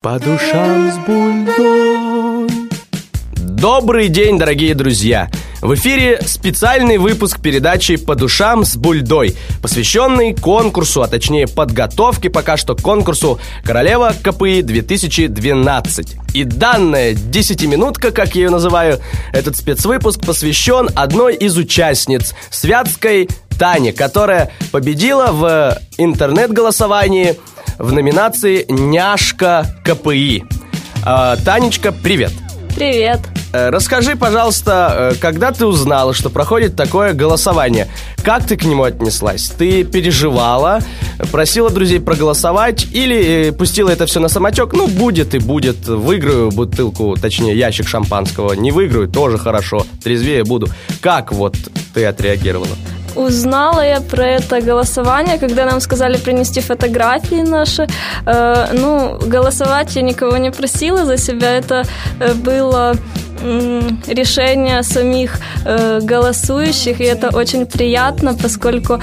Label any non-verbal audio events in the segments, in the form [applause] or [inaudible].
По душам с бульдой. Добрый день, дорогие друзья! В эфире специальный выпуск передачи «По душам с Бульдой», посвященный конкурсу, а точнее подготовке пока что к конкурсу «Королева КПИ 2012». И данная десятиминутка, как я ее называю, этот спецвыпуск посвящен одной из участниц, Святской Тане, которая победила в интернет-голосовании в номинации «Няшка КПИ». А, Танечка, привет! Привет! Э, Расскажи, пожалуйста, э, когда ты узнала, что проходит такое голосование, как ты к нему отнеслась? Ты переживала, просила друзей проголосовать или э, пустила это все на самотек? Ну, будет и будет, выиграю бутылку, точнее, ящик шампанского, не выиграю, тоже хорошо, трезвее буду. Как вот ты отреагировала? Узнала я про это голосование, когда нам сказали принести фотографии наши. Э, ну, голосовать я никого не просила за себя. Это э, было решение самих э, голосующих, и это очень приятно, поскольку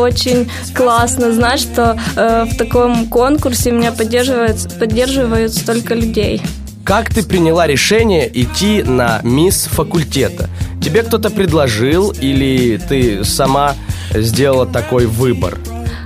очень классно знать, что в таком конкурсе меня поддерживают, поддерживают столько людей. Как ты приняла решение идти на мисс факультета? Тебе кто-то предложил или ты сама сделала такой выбор?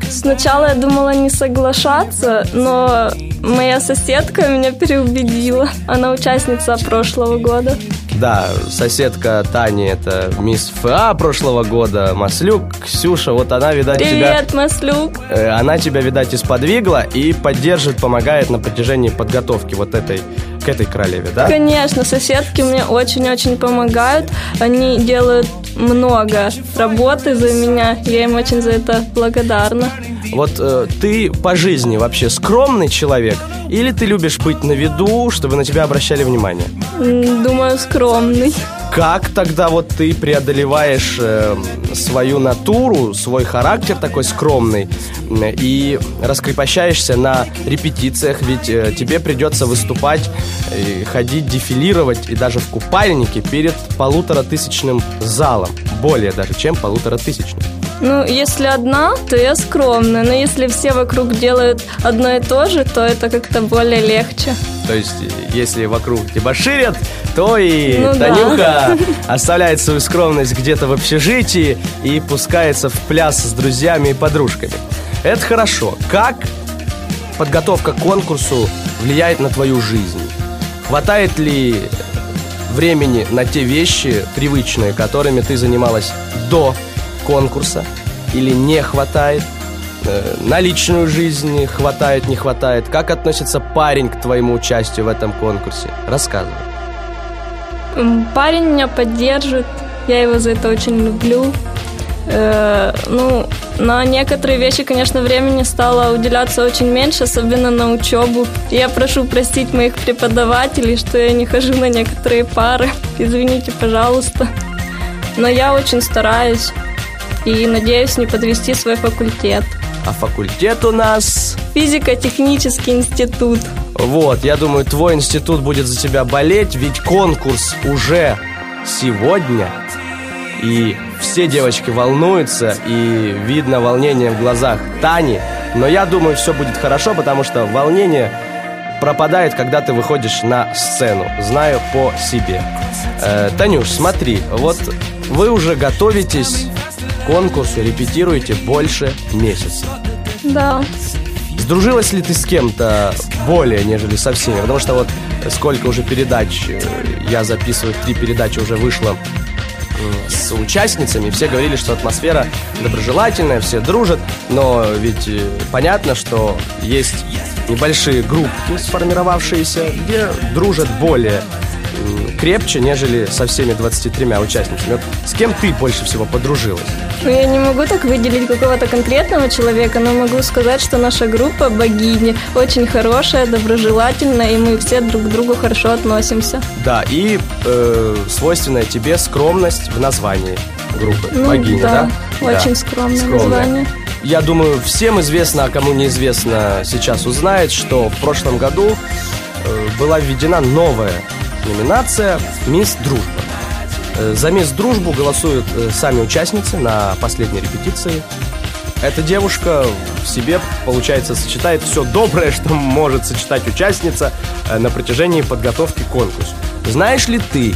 Сначала я думала не соглашаться, но моя соседка меня переубедила. Она участница прошлого года. Да, соседка Тани, это мисс ФА прошлого года, Маслюк, Ксюша, вот она, видать, тебя... Привет, Маслюк! э, Она тебя, видать, исподвигла и поддерживает, помогает на протяжении подготовки вот этой, к этой королеве, да? Конечно, соседки мне очень-очень помогают. Они делают много работы за меня. Я им очень за это благодарна. Вот э, ты по жизни вообще скромный человек или ты любишь быть на виду, чтобы на тебя обращали внимание? Думаю, скромный. Как тогда вот ты преодолеваешь э, свою натуру, свой характер такой скромный м, и раскрепощаешься на репетициях, ведь э, тебе придется выступать, э, ходить, дефилировать и даже в купальнике перед полуторатысячным залом, более даже, чем полуторатысячным. Ну, если одна, то я скромная. Но если все вокруг делают одно и то же, то это как-то более легче. То есть, если вокруг дебоширят, то и Ну да. Танюха [laughs] оставляет свою скромность где-то в общежитии и пускается в пляс с друзьями и подружками. Это хорошо. Как подготовка к конкурсу влияет на твою жизнь? Хватает ли времени на те вещи привычные, которыми ты занималась до конкурса? Или не хватает? Э, На личную жизнь хватает, не хватает? Как относится парень к твоему участию в этом конкурсе? Рассказывай. Парень меня поддержит, я его за это очень люблю. Э, ну, на некоторые вещи, конечно, времени стало уделяться очень меньше, особенно на учебу. Я прошу простить моих преподавателей, что я не хожу на некоторые пары. [laughs] Извините, пожалуйста. Но я очень стараюсь и надеюсь не подвести свой факультет. А факультет у нас... Физико-технический институт. Вот, я думаю, твой институт будет за тебя болеть, ведь конкурс уже сегодня. И все девочки волнуются, и видно волнение в глазах Тани. Но я думаю, все будет хорошо, потому что волнение пропадает, когда ты выходишь на сцену. Знаю по себе. Э, Танюш, смотри, вот вы уже готовитесь конкурсу, репетируете больше месяца. Да. Сдружилась ли ты с кем-то более, нежели со всеми? Потому что вот сколько уже передач э, я записываю, три передачи уже вышло с участницами, все говорили, что атмосфера доброжелательная, все дружат, но ведь э, понятно, что есть небольшие группки, сформировавшиеся, где дружат более крепче, нежели со всеми 23 участницами. Вот с кем ты больше всего подружилась? Ну, я не могу так выделить какого-то конкретного человека, но могу сказать, что наша группа богини очень хорошая, доброжелательная, и мы все друг к другу хорошо относимся. Да, и э, свойственная тебе скромность в названии группы. Ну, Богиня, да? Очень Да, скромное скромная. название. Я думаю, всем известно, а кому неизвестно, сейчас узнает, что в прошлом году э, была введена новая номинация «Мисс Дружба». Э, За «Мисс Дружбу» голосуют э, сами участницы на последней репетиции. эта девушка в себе, получается, сочетает все доброе, [laughs] что может сочетать участница э, на протяжении подготовки к конкурсу. Знаешь ли ты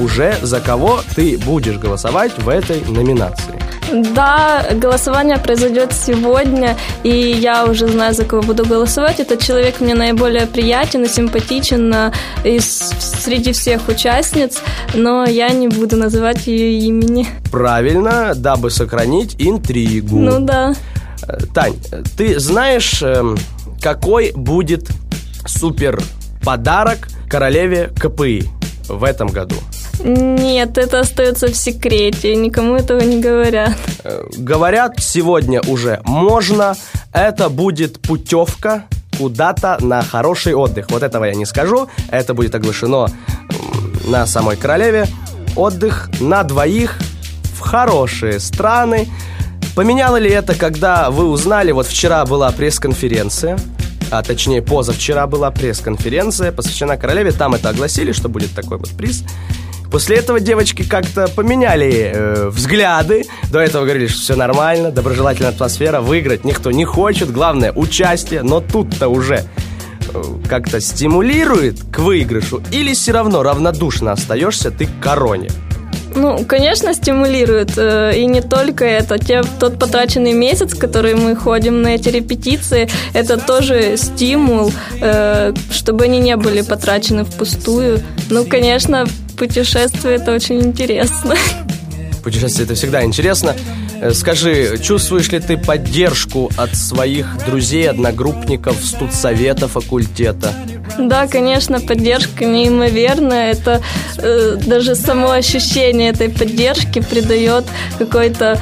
уже, за кого ты будешь голосовать в этой номинации? Да, голосование произойдет сегодня, и я уже знаю, за кого буду голосовать. Этот человек мне наиболее приятен и симпатичен э, из, среди всех участниц, но я не буду называть ее имени. Правильно, дабы сохранить интригу. Ну да. Э, Тань, ты знаешь, эм, какой будет супер подарок королеве КПИ в этом году? Нет, это остается в секрете, никому этого не говорят. Э, Говорят, сегодня уже можно. Это будет путевка куда-то на хороший отдых. Вот этого я не скажу. Это будет оглашено на самой королеве. Отдых на двоих в хорошие страны. Поменяло ли это, когда вы узнали, вот вчера была пресс-конференция, а точнее позавчера была пресс-конференция, посвящена королеве, там это огласили, что будет такой вот приз. После этого девочки как-то поменяли э, взгляды. До этого говорили, что все нормально, доброжелательная атмосфера, выиграть никто не хочет, главное участие, но тут-то уже э, как-то стимулирует к выигрышу или все равно равнодушно остаешься ты к короне? Ну, конечно, стимулирует. э, И не только это. Те, тот потраченный месяц, который мы ходим на эти репетиции, это тоже стимул, э, чтобы они не были потрачены впустую. Ну, конечно, путешествие это очень интересно. Путешествие это всегда интересно. Э, Скажи, чувствуешь ли ты поддержку от своих друзей, одногруппников, студсовета, факультета? Да, конечно, поддержка неимоверная. Это э, даже само ощущение этой поддержки придает какой-то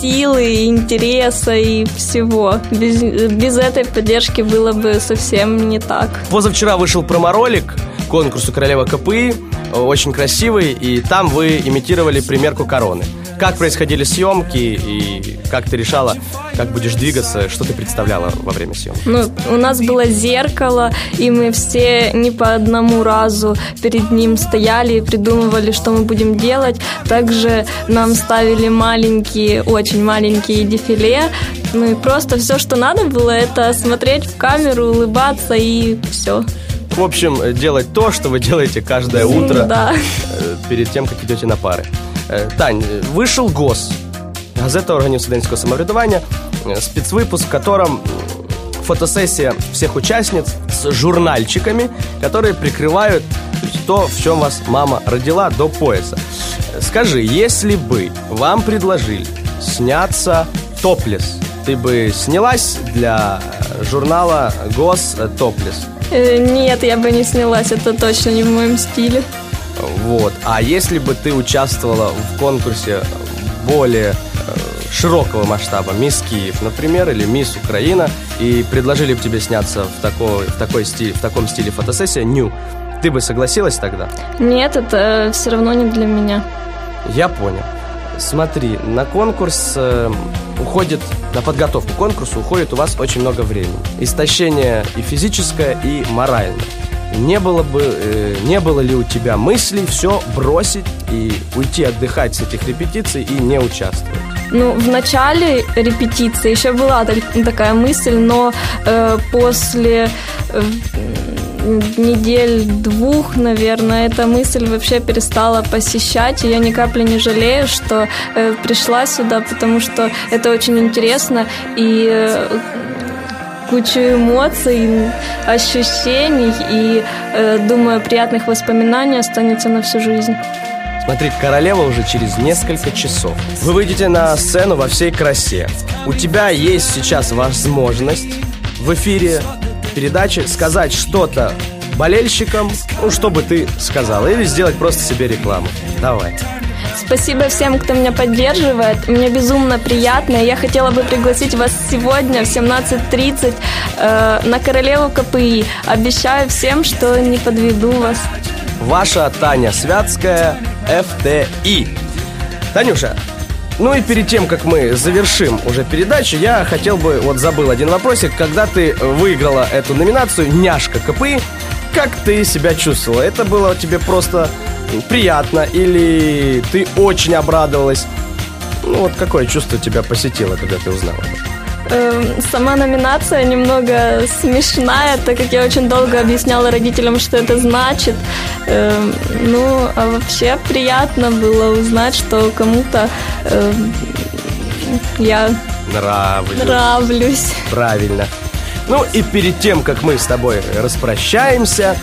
силы, интереса и всего. Без, без этой поддержки было бы совсем не так. Позавчера вышел проморолик конкурсу Королева КПИ, очень красивый, и там вы имитировали примерку короны. Как происходили съемки и как ты решала, как будешь двигаться, что ты представляла во время съемки? Ну, у нас было зеркало, и мы все не по одному разу перед ним стояли и придумывали, что мы будем делать. Также нам ставили маленькие, очень маленькие дефиле. Ну и просто все, что надо было, это смотреть в камеру, улыбаться и все. В общем, э, делать то, что вы делаете каждое утро Да. э, перед тем, как идете на пары. Э, Тань, вышел ГОС, газета органів студентського самоврядування, спецвыпуск, в котором фотосессия всех участниц с журнальчиками, которые прикрывают то, в чем вас мама родила до пояса. Скажи, если бы вам предложили сняться топлес, ты бы снялась для журнала ГОС топлес? Э, Нет, я бы не снялась, это точно не в моем стиле. Вот. А если бы ты участвовала в конкурсе более э, широкого масштаба, Мисс Киев, например, или Мисс Украина, и предложили бы тебе сняться в, такой, в, такой стиле, в таком стиле фотосессия, ню, ты бы согласилась тогда? Нет, это все равно не для меня. Я понял. Смотри, на конкурс э, уходит, на подготовку к конкурсу уходит у вас очень много времени. Истощение и физическое, и моральное. Не было бы, э, не было ли у тебя мыслей все бросить и уйти отдыхать с этих репетиций и не участвовать? Ну, в начале репетиции еще была так- такая мысль, но э, после э, недель двух, наверное, эта мысль вообще перестала посещать, и я ни капли не жалею, что э, пришла сюда, потому что это очень интересно, и э, кучу эмоций, ощущений, и, э, думаю, приятных воспоминаний останется на всю жизнь. Смотри, королева уже через несколько часов. Вы выйдете на сцену во всей красе. У тебя есть сейчас возможность в эфире передачи сказать что-то болельщикам, ну, что бы ты сказала, или сделать просто себе рекламу. Давай. Спасибо всем, кто меня поддерживает. Мне безумно приятно. Я хотела бы пригласить вас сегодня в 17.30 э, на Королеву КПИ. Обещаю всем, что не подведу вас. Ваша Таня Святская, ФТИ. Танюша, ну и перед тем, как мы завершим уже передачу, я хотел бы, вот забыл один вопросик, когда ты выиграла эту номинацию «Няшка КПИ», как ты себя чувствовала? Это было тебе просто приятно или ты очень обрадовалась? Ну вот какое чувство тебя посетило, когда ты узнала об этом? э, сама номинация немного смешная, так как я очень долго объясняла родителям, что это значит. Э, ну, а вообще приятно было узнать, что кому-то э, я Нравлюсь. нравлюсь. Правильно. Ну и перед тем, как мы с тобой распрощаемся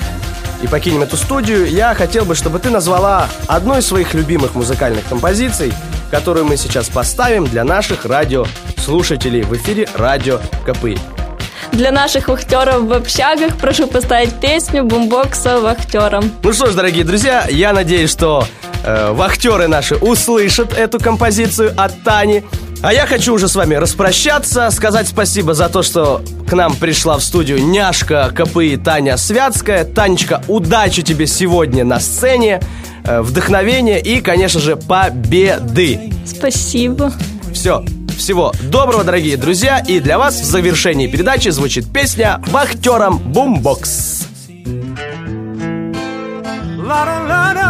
и покинем эту студию, я хотел бы, чтобы ты назвала одну из своих любимых музыкальных композиций, которую мы сейчас поставим для наших радиослушателей в эфире Радио КПИ. Для наших вахтеров в общагах прошу поставить песню бумбокса вахтерам. Ну что ж, дорогие друзья, я надеюсь, что э, вахтеры наши услышат эту композицию от Тани. А я хочу уже с вами распрощаться, сказать спасибо за то, что к нам пришла в студию няшка КПИ Таня Святская. Танечка, удачи тебе сегодня на сцене, э, вдохновения и, конечно же, победы. Спасибо. Все, всего доброго, дорогие друзья, и для вас в завершении передачи звучит песня «Вахтерам Бумбокс». Тебе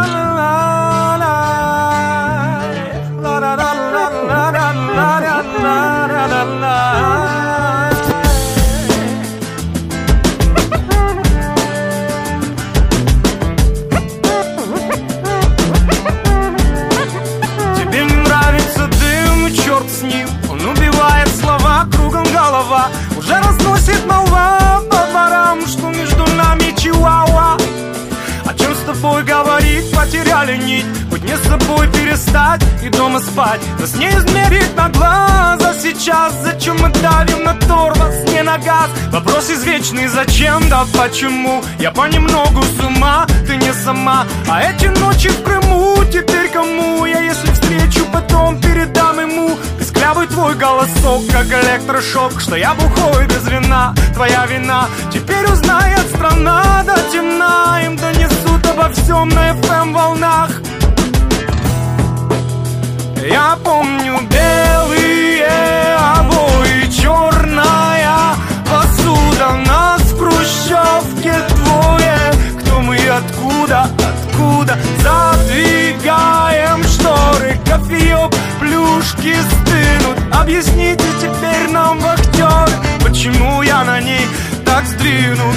спать. Нас не измерить на глаз, а сейчас. Зачем мы давим на тормоз, не на газ? Вопрос извечный, зачем, да почему? Я понемногу с ума, ты не сама. А эти ночи в Крыму, теперь кому? Я если встречу, потом передам ему. Писклявый твой голосок, как электрошок Что я бухой без вина, твоя вина. Теперь узнает страна до темна. Им донесут обо всем на FM волнах я помню белые обои, черная посуда. Нас в хрущевке двое. Кто мы откуда, откуда? Задвигаем шторы, кофеек, плюшки стынут. Объясните теперь нам, вахтер Почему я на ней так сдвинут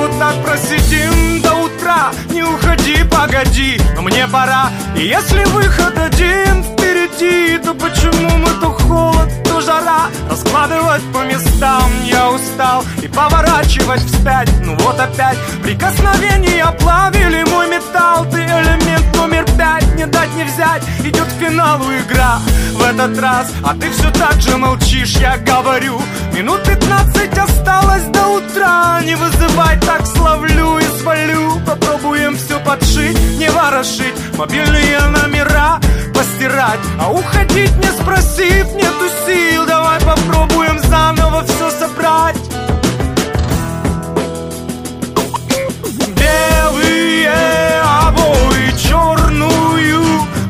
вот так просидим до утра. Не уходи, погоди, мне пора. И если выход один впереди То почему мы то холод, то жара? Раскладывать по местам я устал И поворачивать вспять, ну вот опять Прикосновения плавили мой металл. Ты элемент номер пять, не дать не взять. Идет к финалу игра в этот раз А ты все так же молчишь, я говорю Минут пятнадцать осталось до утра. Не вызывай, так словлю и свалю. Попробуем все подшить, не ворошить. Мобильные номера постирать А уходить не спросив, нету сил. Давай попробуем заново все собрать. Белые обои, черную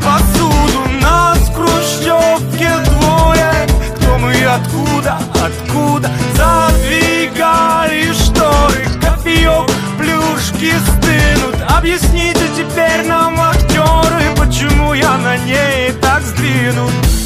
посуду Нас в хрущевке двое. Кто мы и откуда, откуда Задвигали шторы, кофеек, плюшки стынут. Объясните теперь нам, ней так сдвинут